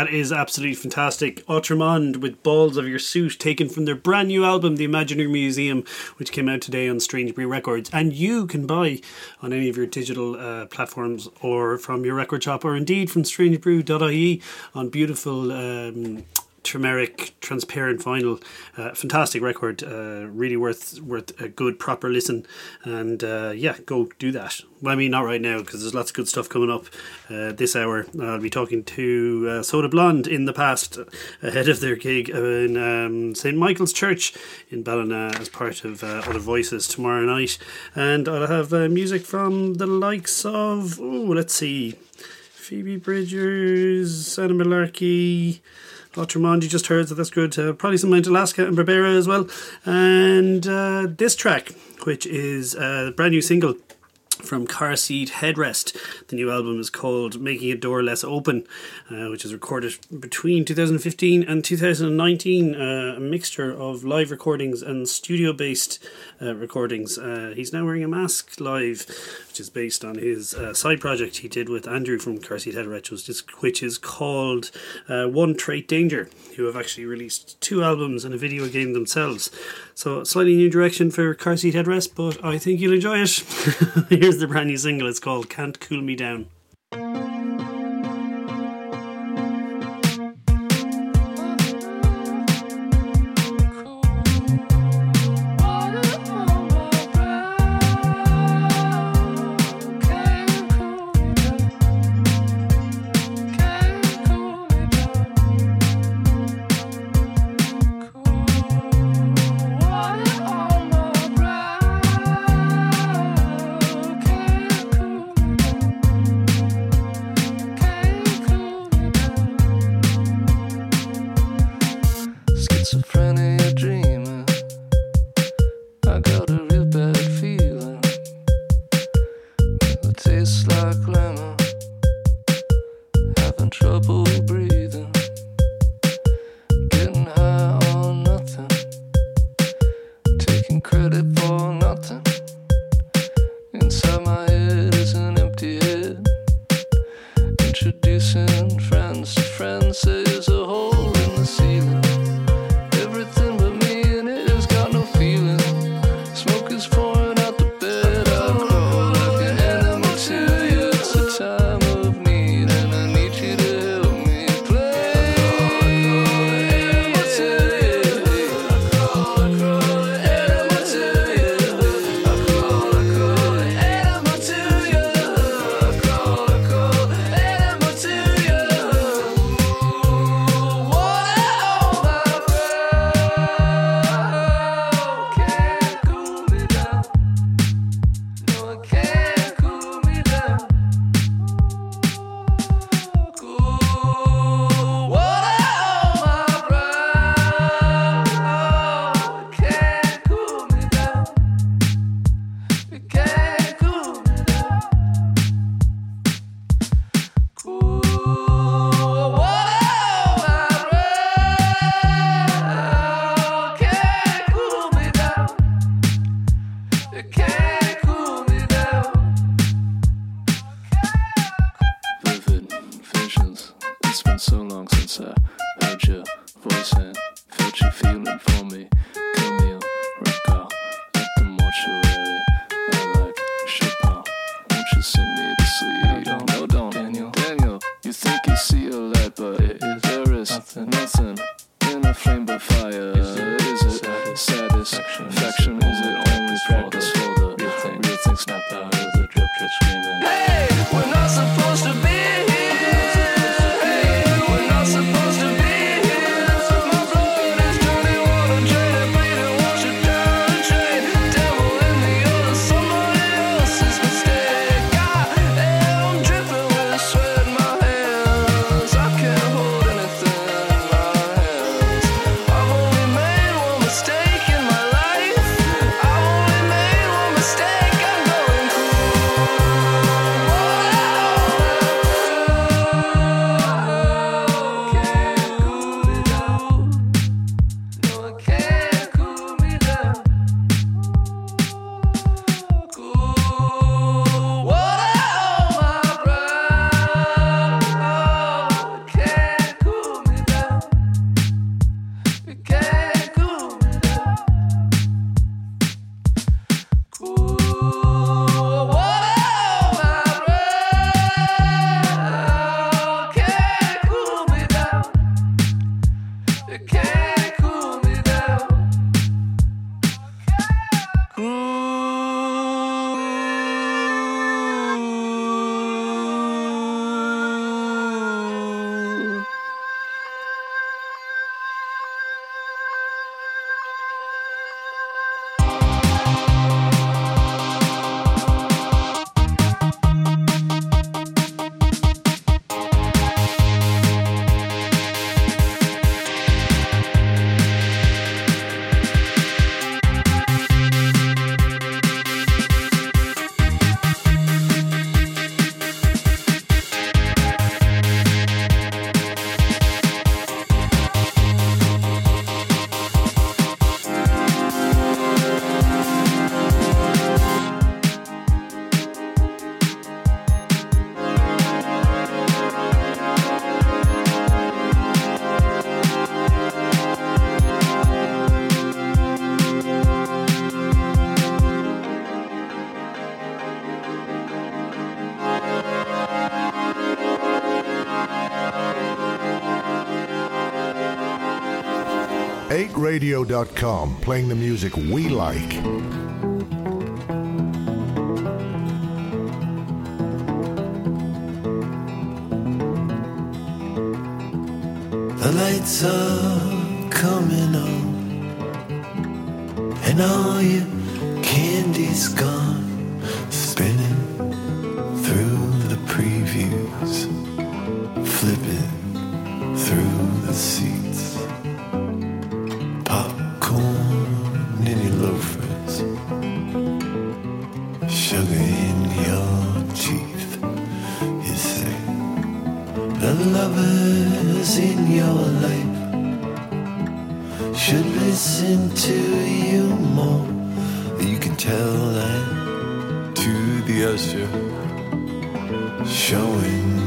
That is absolutely fantastic. Outremond with Balls of Your Suit, taken from their brand new album, The Imaginary Museum, which came out today on Strange Brew Records. And you can buy on any of your digital uh, platforms or from your record shop or indeed from strangebrew.ie on beautiful um, turmeric transparent vinyl uh, fantastic record uh, really worth worth a good proper listen. And uh, yeah go do that. Well, I mean not right now because there's lots of good stuff coming up uh, this hour. I'll be talking to uh, Soda Blonde in the past ahead of their gig in um, St Michael's Church in Ballina as part of uh, Other Voices tomorrow night. And I'll have music from the likes of oh let's see Phoebe Bridgers Anna Malarkey Outremond, you just heard, so that's good. Uh, probably some Mount Alaska and Barbera as well. And uh, this track, which is a brand new single from Car Seat Headrest. The new album is called Making a Door Less Open, uh, which is recorded between 2015 and 2019, uh, a mixture of live recordings and studio based uh, recordings. Uh, he's now wearing a mask live, is based on his uh, side project he did with Andrew from Car Seat Headrest, which is, which is called uh, One Trait Danger, who have actually released two albums and a video game themselves. So, slightly new direction for Car Seat Headrest, but I think you'll enjoy it. Here's the brand new single. It's called Can't Cool Me Down. Radio.com, playing the music we like. The lights are coming on, and all your candy's gone, in your life should listen to you more. You can tell that to the usher, showing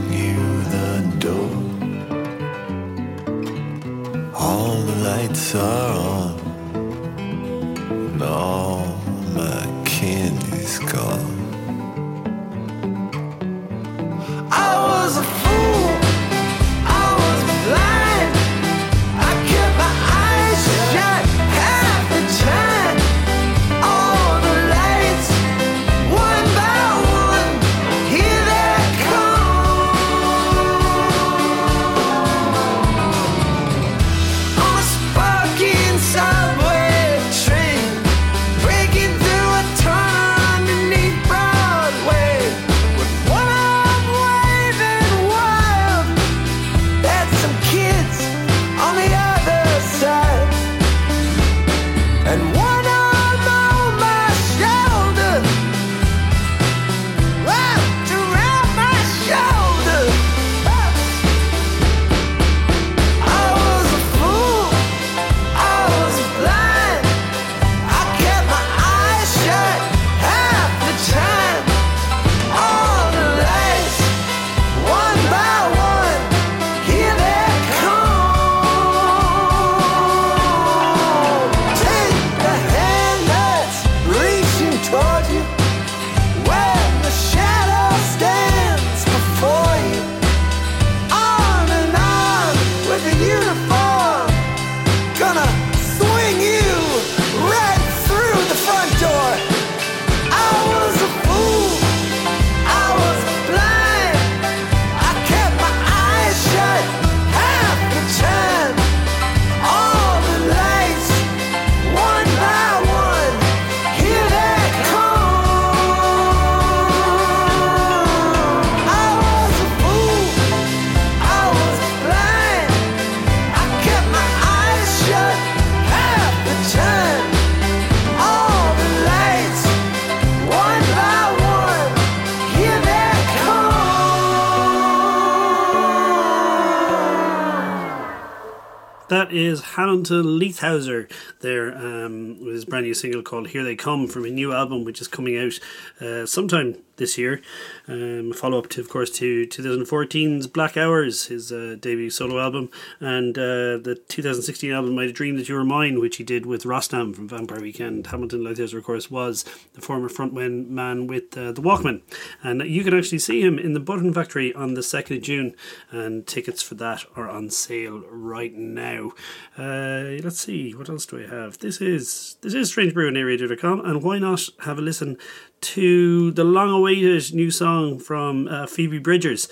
Hamilton Leithauser there um, with his brand new single called Here They Come from a new album which is coming out uh, sometime this year. Um, a follow up to, of course, to 2014's Black Hours, his uh, debut solo album, and uh, the 2016 album a Dream That You Were Mine, which he did with Rostam from Vampire Weekend. Hamilton Leithauser, of course, was the former frontman man with uh, the Walkmen. And you can actually see him in the Button Factory on the 2nd of June, and tickets for that are on sale right now. Uh, let's see, what else do I have? This is this is Strange Brew Radio.com, and why not have a listen to the long-awaited new song from uh, Phoebe Bridgers.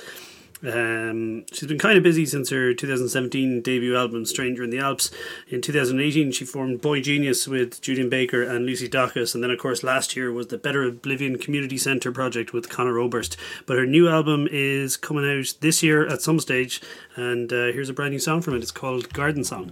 Um, she's been kind of busy since her 2017 debut album Stranger in the Alps. In 2018, she formed boygenius with Julien Baker and Lucy Dacus, and then, of course, last year was the Better Oblivion Community Centre project with Conor Oberst. But her new album is coming out this year at some stage, and uh, here's a brand new song from it. It's called Garden Song.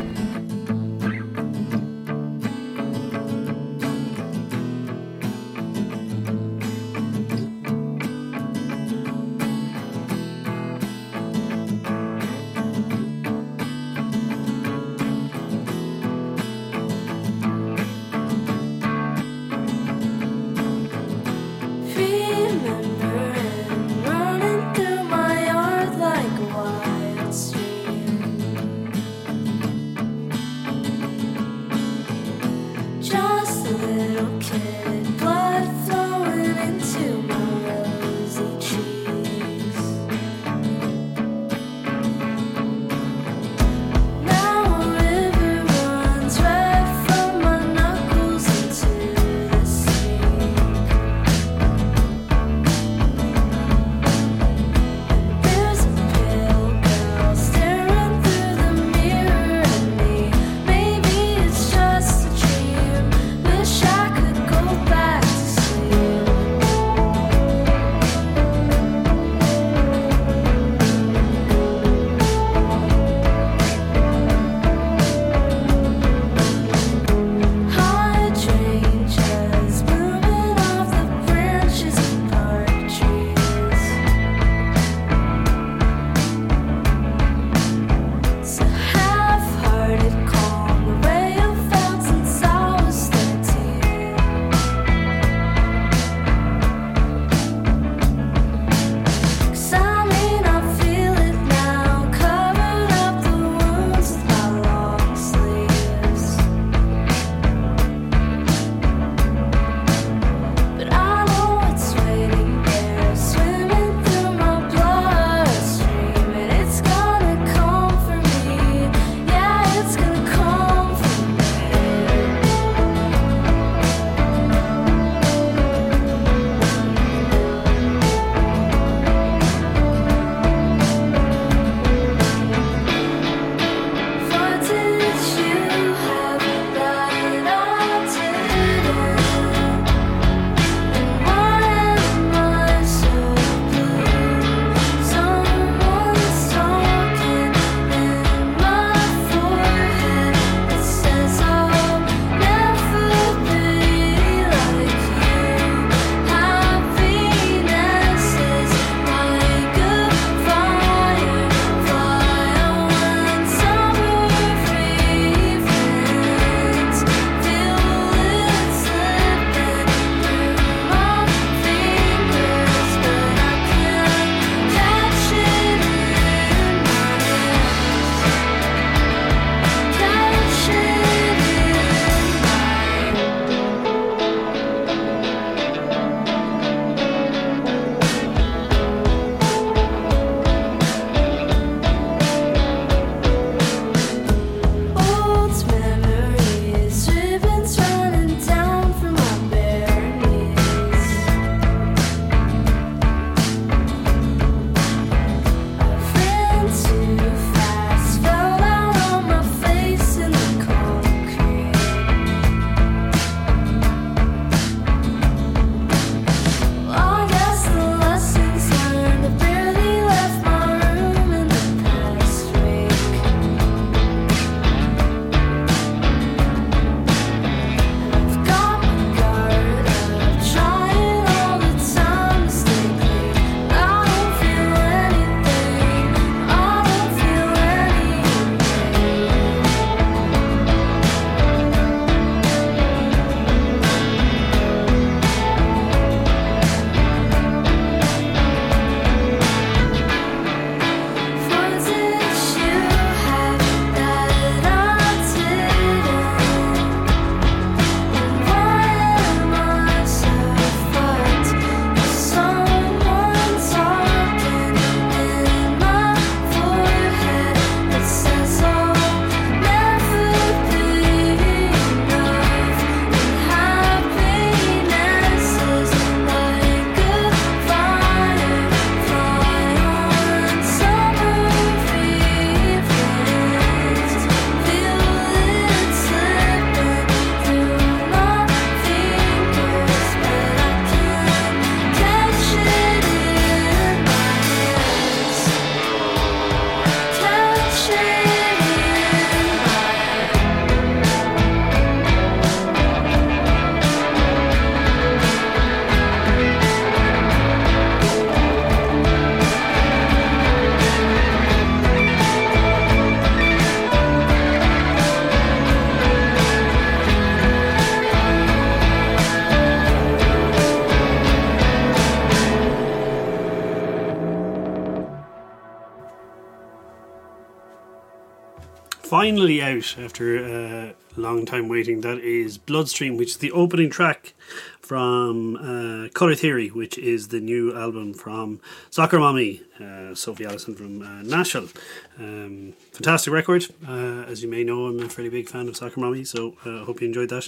Finally out after a long time waiting. That is Bloodstream, which is the opening track from uh, Color Theory, which is the new album from Soccer Mommy, uh, Sophie Allison from uh, Nashville. Um, fantastic record. Uh, as you may know, I'm a fairly big fan of Soccer Mommy, so I uh, hope you enjoyed that.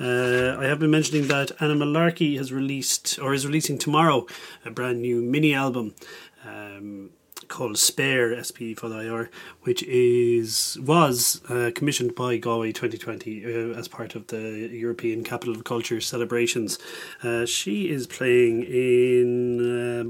Uh, I have been mentioning that Anna Malarkey has released, or is releasing tomorrow, a brand new mini album. Um, called Spare SP for the IR, which is was uh, commissioned by Galway 2020 uh, as part of the European Capital of Culture celebrations. Uh, she is playing in uh,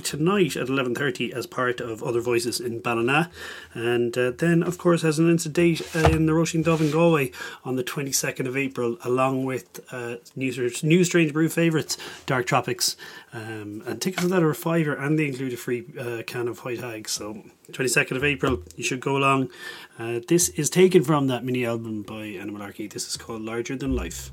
tonight at 11:30 as part of Other Voices in Ballina, and uh, then of course has an instant date uh, in the Róisín Dubh in Galway on the 22nd of April, along with uh, new, new Strange Brew favourites Dark Tropics. Um, and tickets for that are a fiver, and they include a free can of White Hag. So, 22nd of April, you should go along. Uh, this is taken from that mini album by Animal Malarkey. This is called Larger Than Life.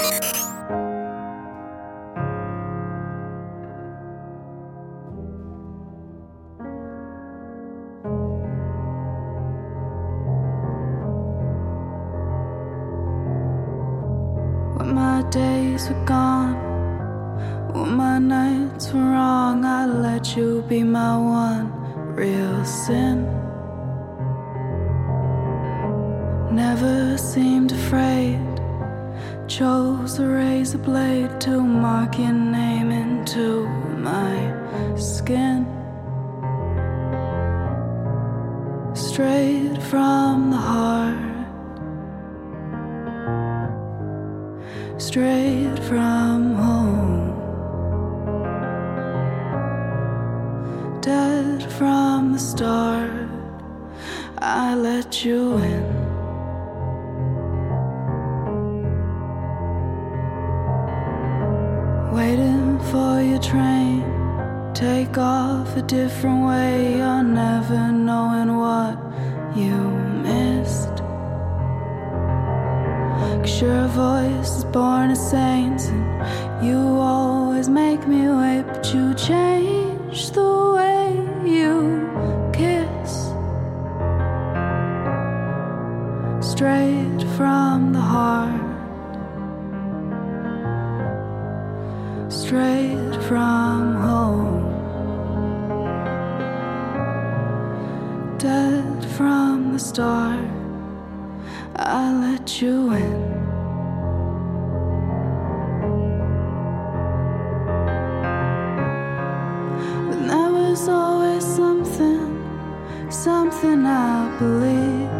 There's always something, something I believe.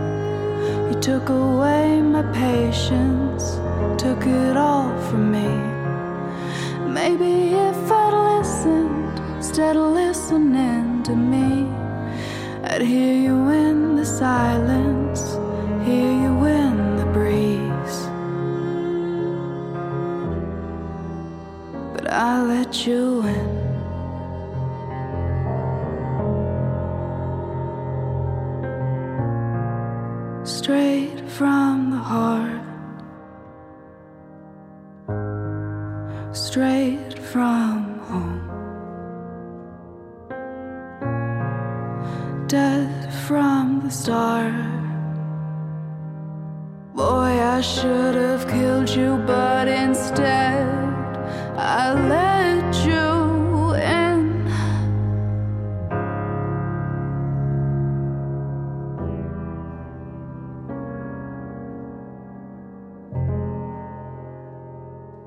You took away my patience, took it all from me. Maybe if I'd listened, instead of listening to me, I'd hear you in the silence, hear you in the breeze. But I let you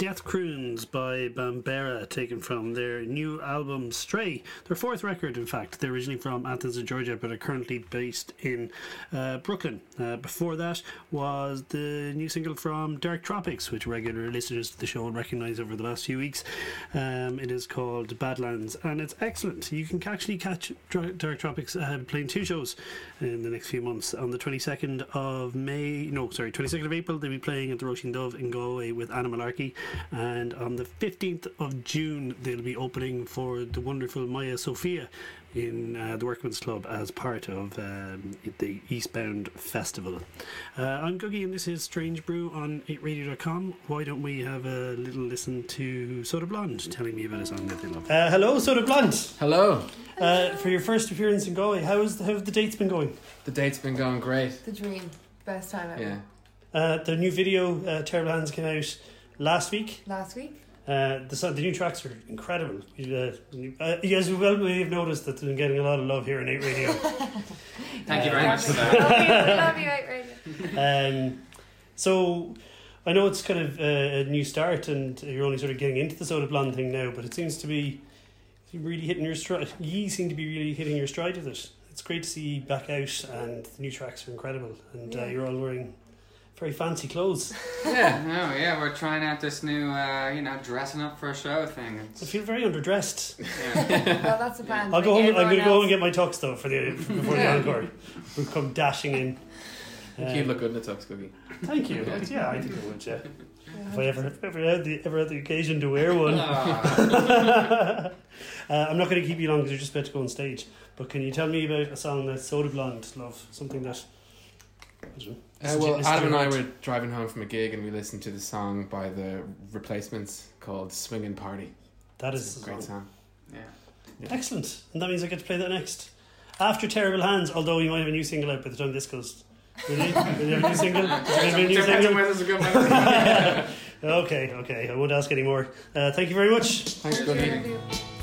Death Croons by Bambara, taken from their new album Stray, their fourth record, in fact. They're originally from Athens, Georgia, but are currently based in uh, Brooklyn. Uh, before that was the new single from Dark Tropics, which regular listeners to the show will recognise over the last few weeks. Um, it is called Badlands, and it's excellent. You can actually catch Dark Tropics uh, playing two shows in the next few months. On the 22nd of May, no, sorry, 22nd of April, they'll be playing at the Róisín Dubh in Galway with Anna Malarkey, and on the 15th of June, they'll be opening for the wonderful Maya Sophia in uh, the Workman's Club as part of um, the Eastbound Festival. Uh, I'm Googie, and this is Strange Brew on 8radio.com. Why don't we have a little listen to Soda Blonde telling me about a song that they love? Uh, hello, Soda Blonde. Hello. Uh, for your first appearance in Galway, how, is, how have the dates been going? The date's been going great. The dream. Best time ever. Yeah. Uh, the new video, uh, Terrible Hands, came out last week. Last week? Uh, the, so- the new tracks are incredible. You, uh, you- uh, you guys will may have noticed that they've been getting a lot of love here in 8 Radio. Thank you very much for Love that. you, love you, right, radio. um, so I know it's kind of uh, a new start and you're only sort of getting into the Soda Blonde thing now, but it seems to be really hitting your stride. You seem to be really hitting your stride with it. It's great to see you back out and the new tracks are incredible and uh, Yeah. you're all wearing very fancy clothes. Yeah, no, yeah, we're trying out this new, uh, you know, dressing up for a show thing. I feel very underdressed. yeah. Well, that's the plan. I'll go home. I'm going to go home and get my tux though for the before the encore. We'll come dashing in. You'd Um, look good in the tux, Cookie. Thank you. Yeah, I think I would. Yeah. If I ever, if I ever had the ever had the occasion to wear one. Ah, uh, I'm not going to keep you long because you're just about to go on stage. But can you tell me about a song that Soda Blonde love? Something that. I don't know, Uh, well, listen to Adam and I were driving home from a gig and we listened to the song by the Replacements called "Swingin' Party." That is a great song. yeah. excellent, and that means I get to play that next. After Terrible Hands, although you might have a new single out by the time this goes. Really? Will you have a new single? Is there a new on single? whether a good one. Okay, okay. I won't ask any more. Uh, thank you very much. Thanks, Cheers,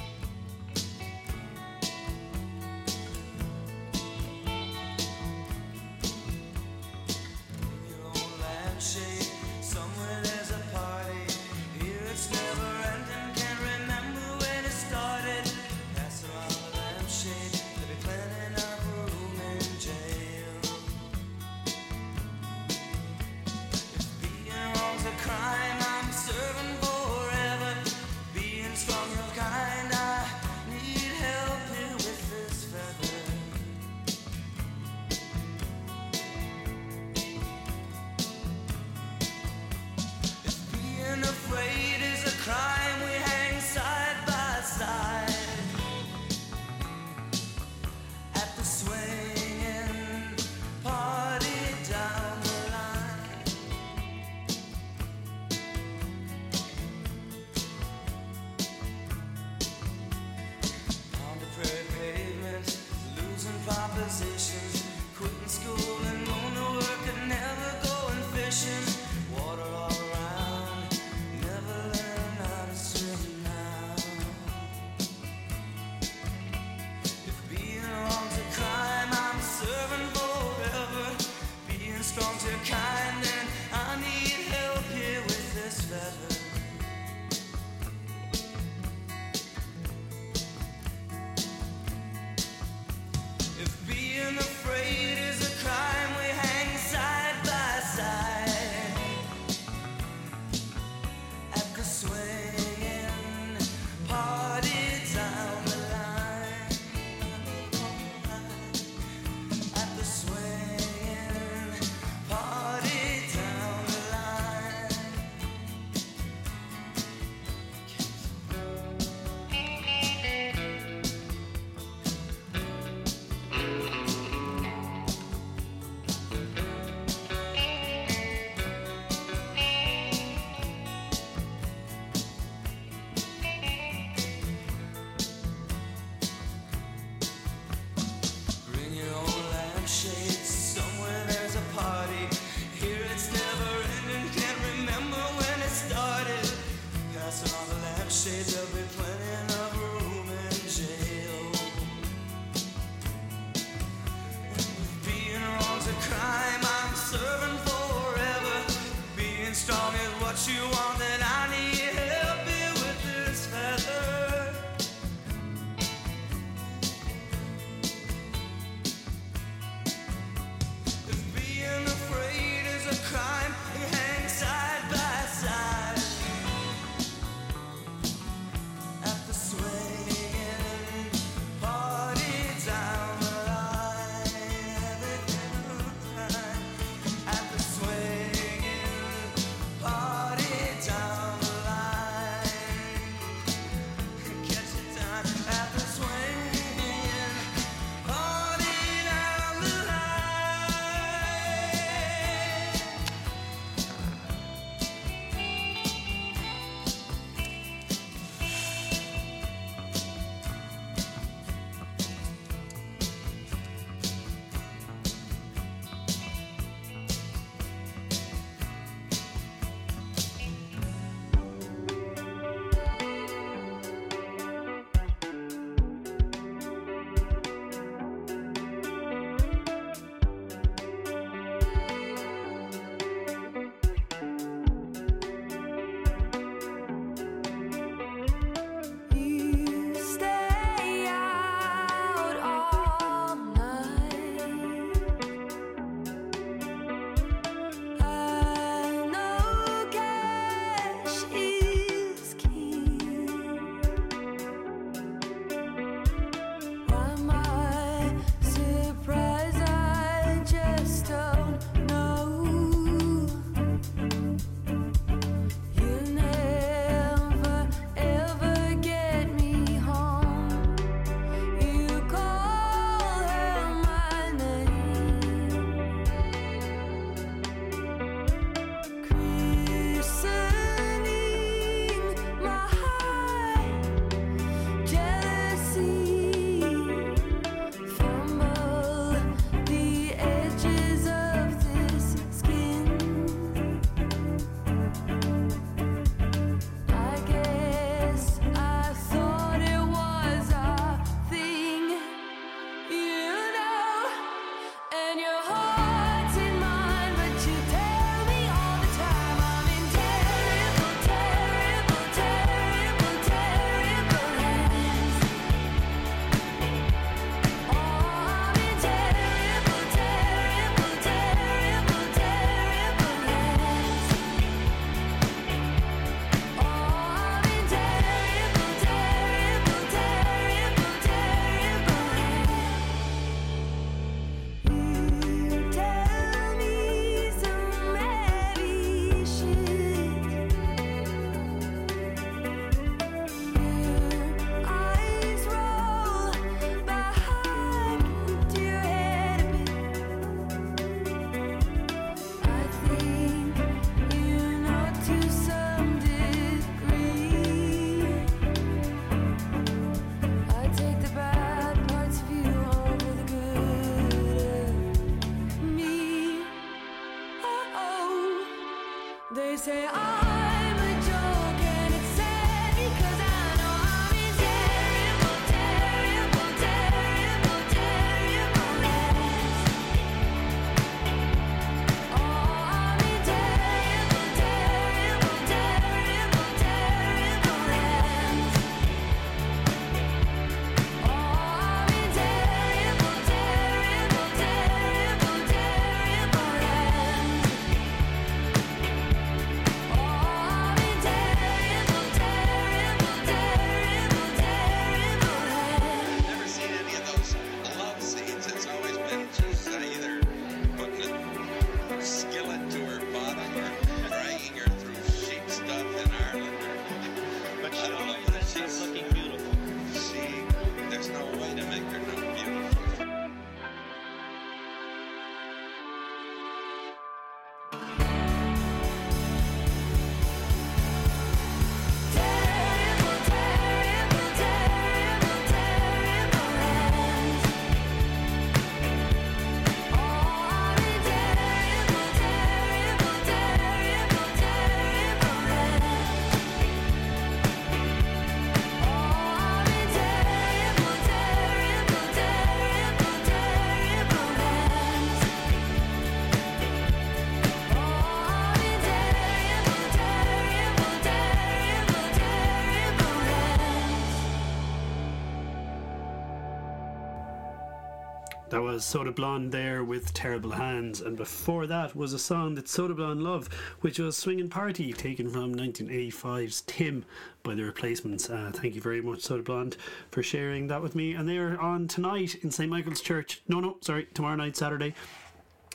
was Soda Blonde there with Terrible Hands, and before that was a song that Soda Blonde loved, which was Swingin' Party, taken from 1985's Tim by the replacements. Uh, thank you very much, Soda Blonde, for sharing that with me. And they are on tonight in St. Michael's Church. No, no, sorry, tomorrow night, Saturday.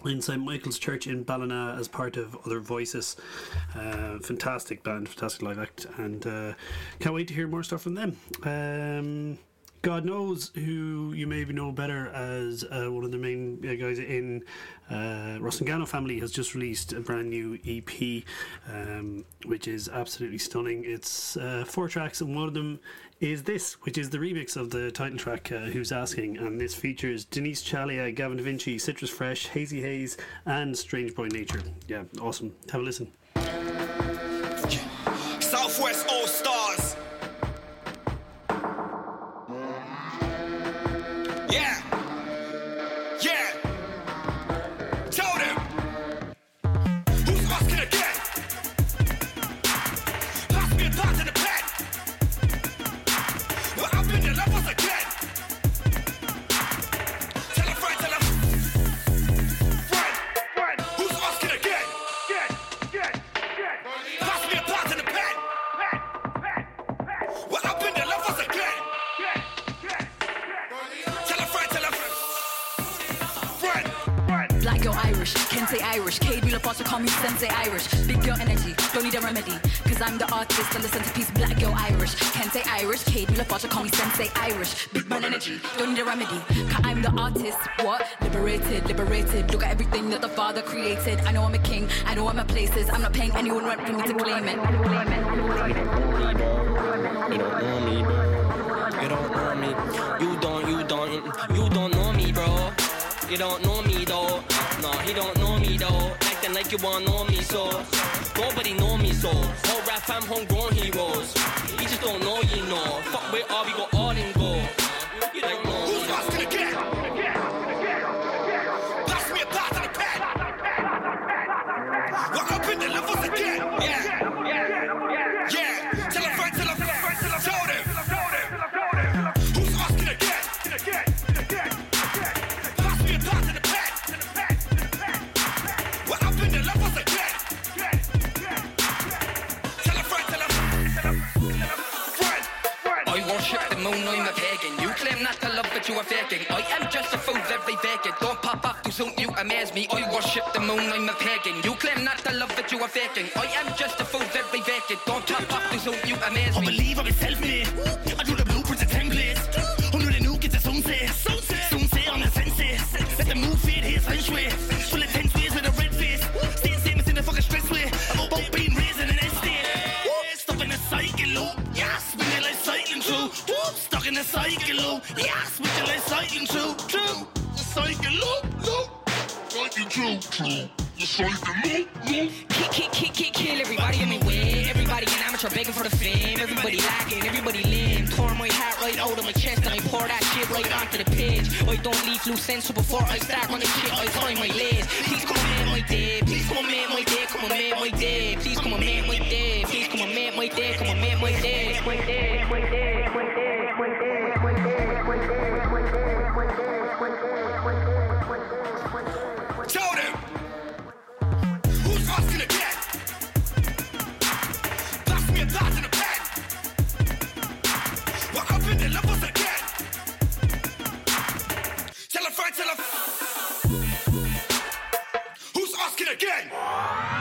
In St. Michael's Church in Ballina as part of Other Voices. Uh, fantastic band, fantastic live act, and uh, can't wait to hear more stuff from them. Um, God knows who you maybe know better as uh, one of the main uh, guys in uh, Rusangano family has just released a brand new EP, um, which is absolutely stunning. It's uh, four tracks, and one of them is this, which is the remix of the title track, uh, Who's Asking, and this features Denise Chaila, Gavin Da Vinci, Citrus Fresh, Hazy Haze, and Strange Boy Nature. Yeah, awesome. Have a listen. Created. I know I'm a king, I know I'm a places. I'm not paying anyone rent for me to claim it. You don't know me, bro. You don't know me. You don't, you don't, you don't know me, bro. You don't know me though. No, he don't know me though. Acting like you wanna know love, but faking. I am just a fool, very vacant. Don't pop off too soon, you amaze me. I worship the moon, I'm a pagan. You claim not to love, but you are faking. I am just a fool, very vacant. Don't pop off too soon, you amaze me. I believe I'm self-made. For the fame. Everybody lacking, everybody lame. Tore my hat right out of my chest and I pour that shit right onto the page. I don't leave loose ends, so before I start running shit, I find my lays. Please come and make my day. Please come and make my day. Come and make my day. Please come and make my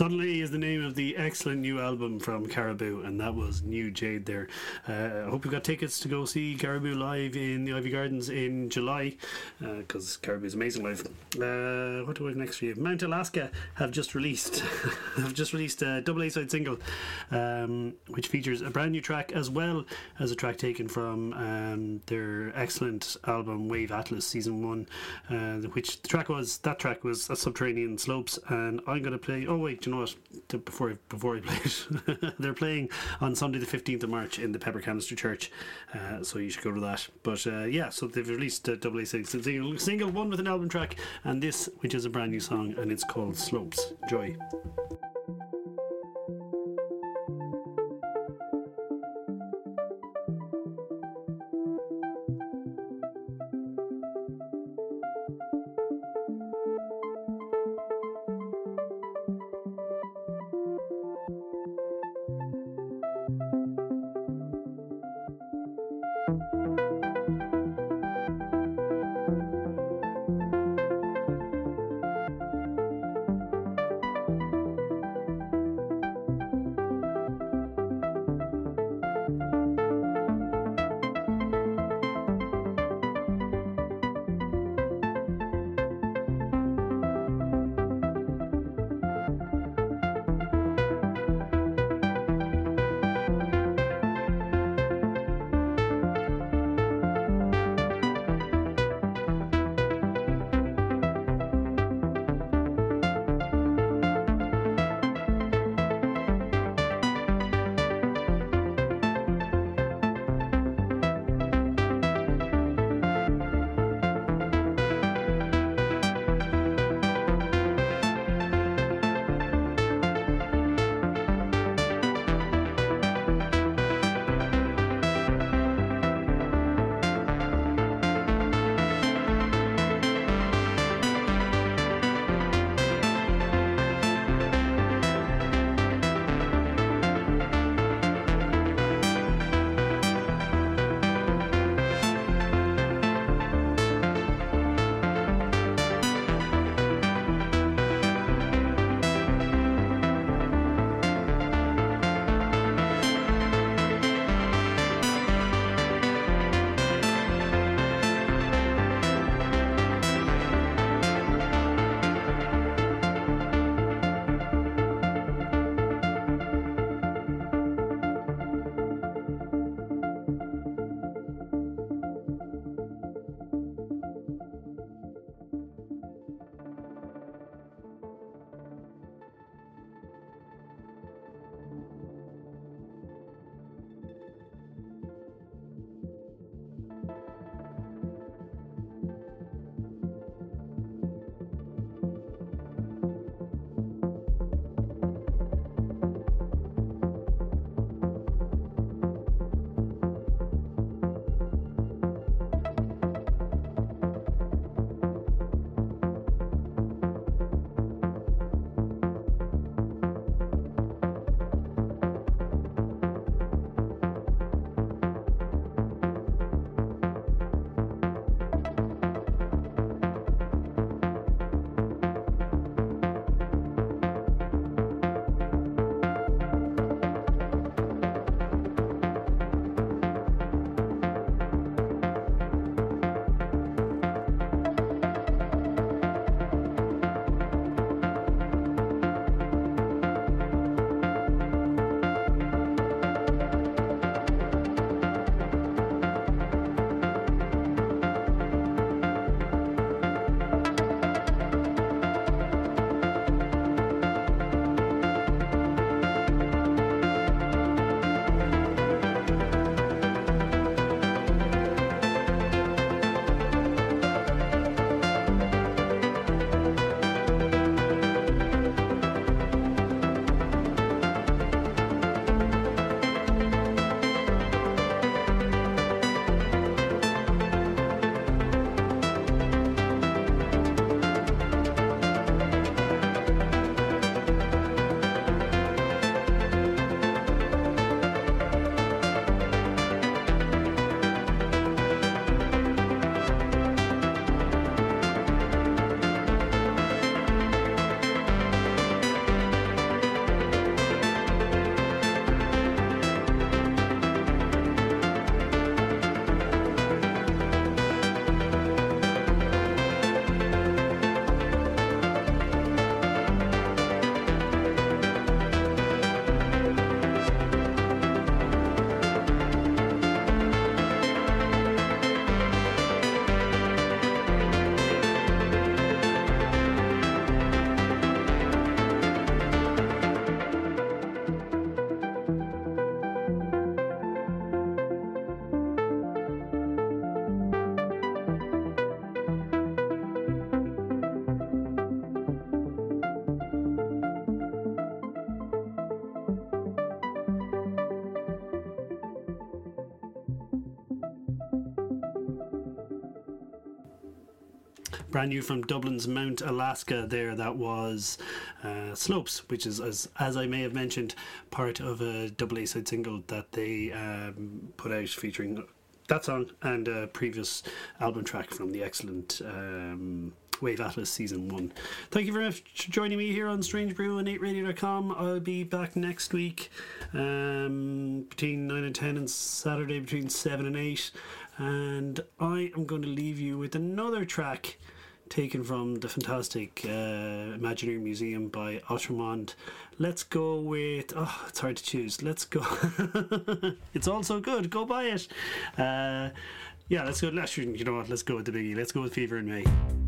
Suddenly is the name of the excellent new album from Caribou, and that was New Jade there. Uh, I hope you've got tickets to go see Caribou live in the Iveagh Gardens in July, because Caribou is amazing live. Uh, what do I have next for you? Mount Alaska have just released have just released a double A side single, um, which features a brand new track as well as a track taken from um, their excellent album Wave Atlas Season One, uh, which the track was that track was a Subterranean Slopes, and I'm going to play. Oh wait, you know what? To- Before before I play it, they're playing on Sunday the 15th of March in the Pepper Canister Church, uh, so you should go to that. But uh, yeah, so they've released a double A single, single one with an album track, and this which is a brand new song, and it's called Slopes. Joy. Brand new from Dublin's Mount Alaska. There, that was uh, Slopes, which is as as I may have mentioned, part of a double A side single that they um, put out featuring that song and a previous album track from the excellent. Um, Wave Atlas Season 1. Thank you very much for joining me here on Strange Brew on 8radio.com. I'll be back next week um, between 9 and 10 and Saturday between 7 and 8. And I am going to leave you with another track taken from the fantastic uh, Imaginary Museum by Ottermond. Let's go with. Oh, it's hard to choose. Let's go. it's all so good. Go buy it. Uh, yeah, let's go. Let's, you know what? Let's go with the biggie. Let's go with Fever in May.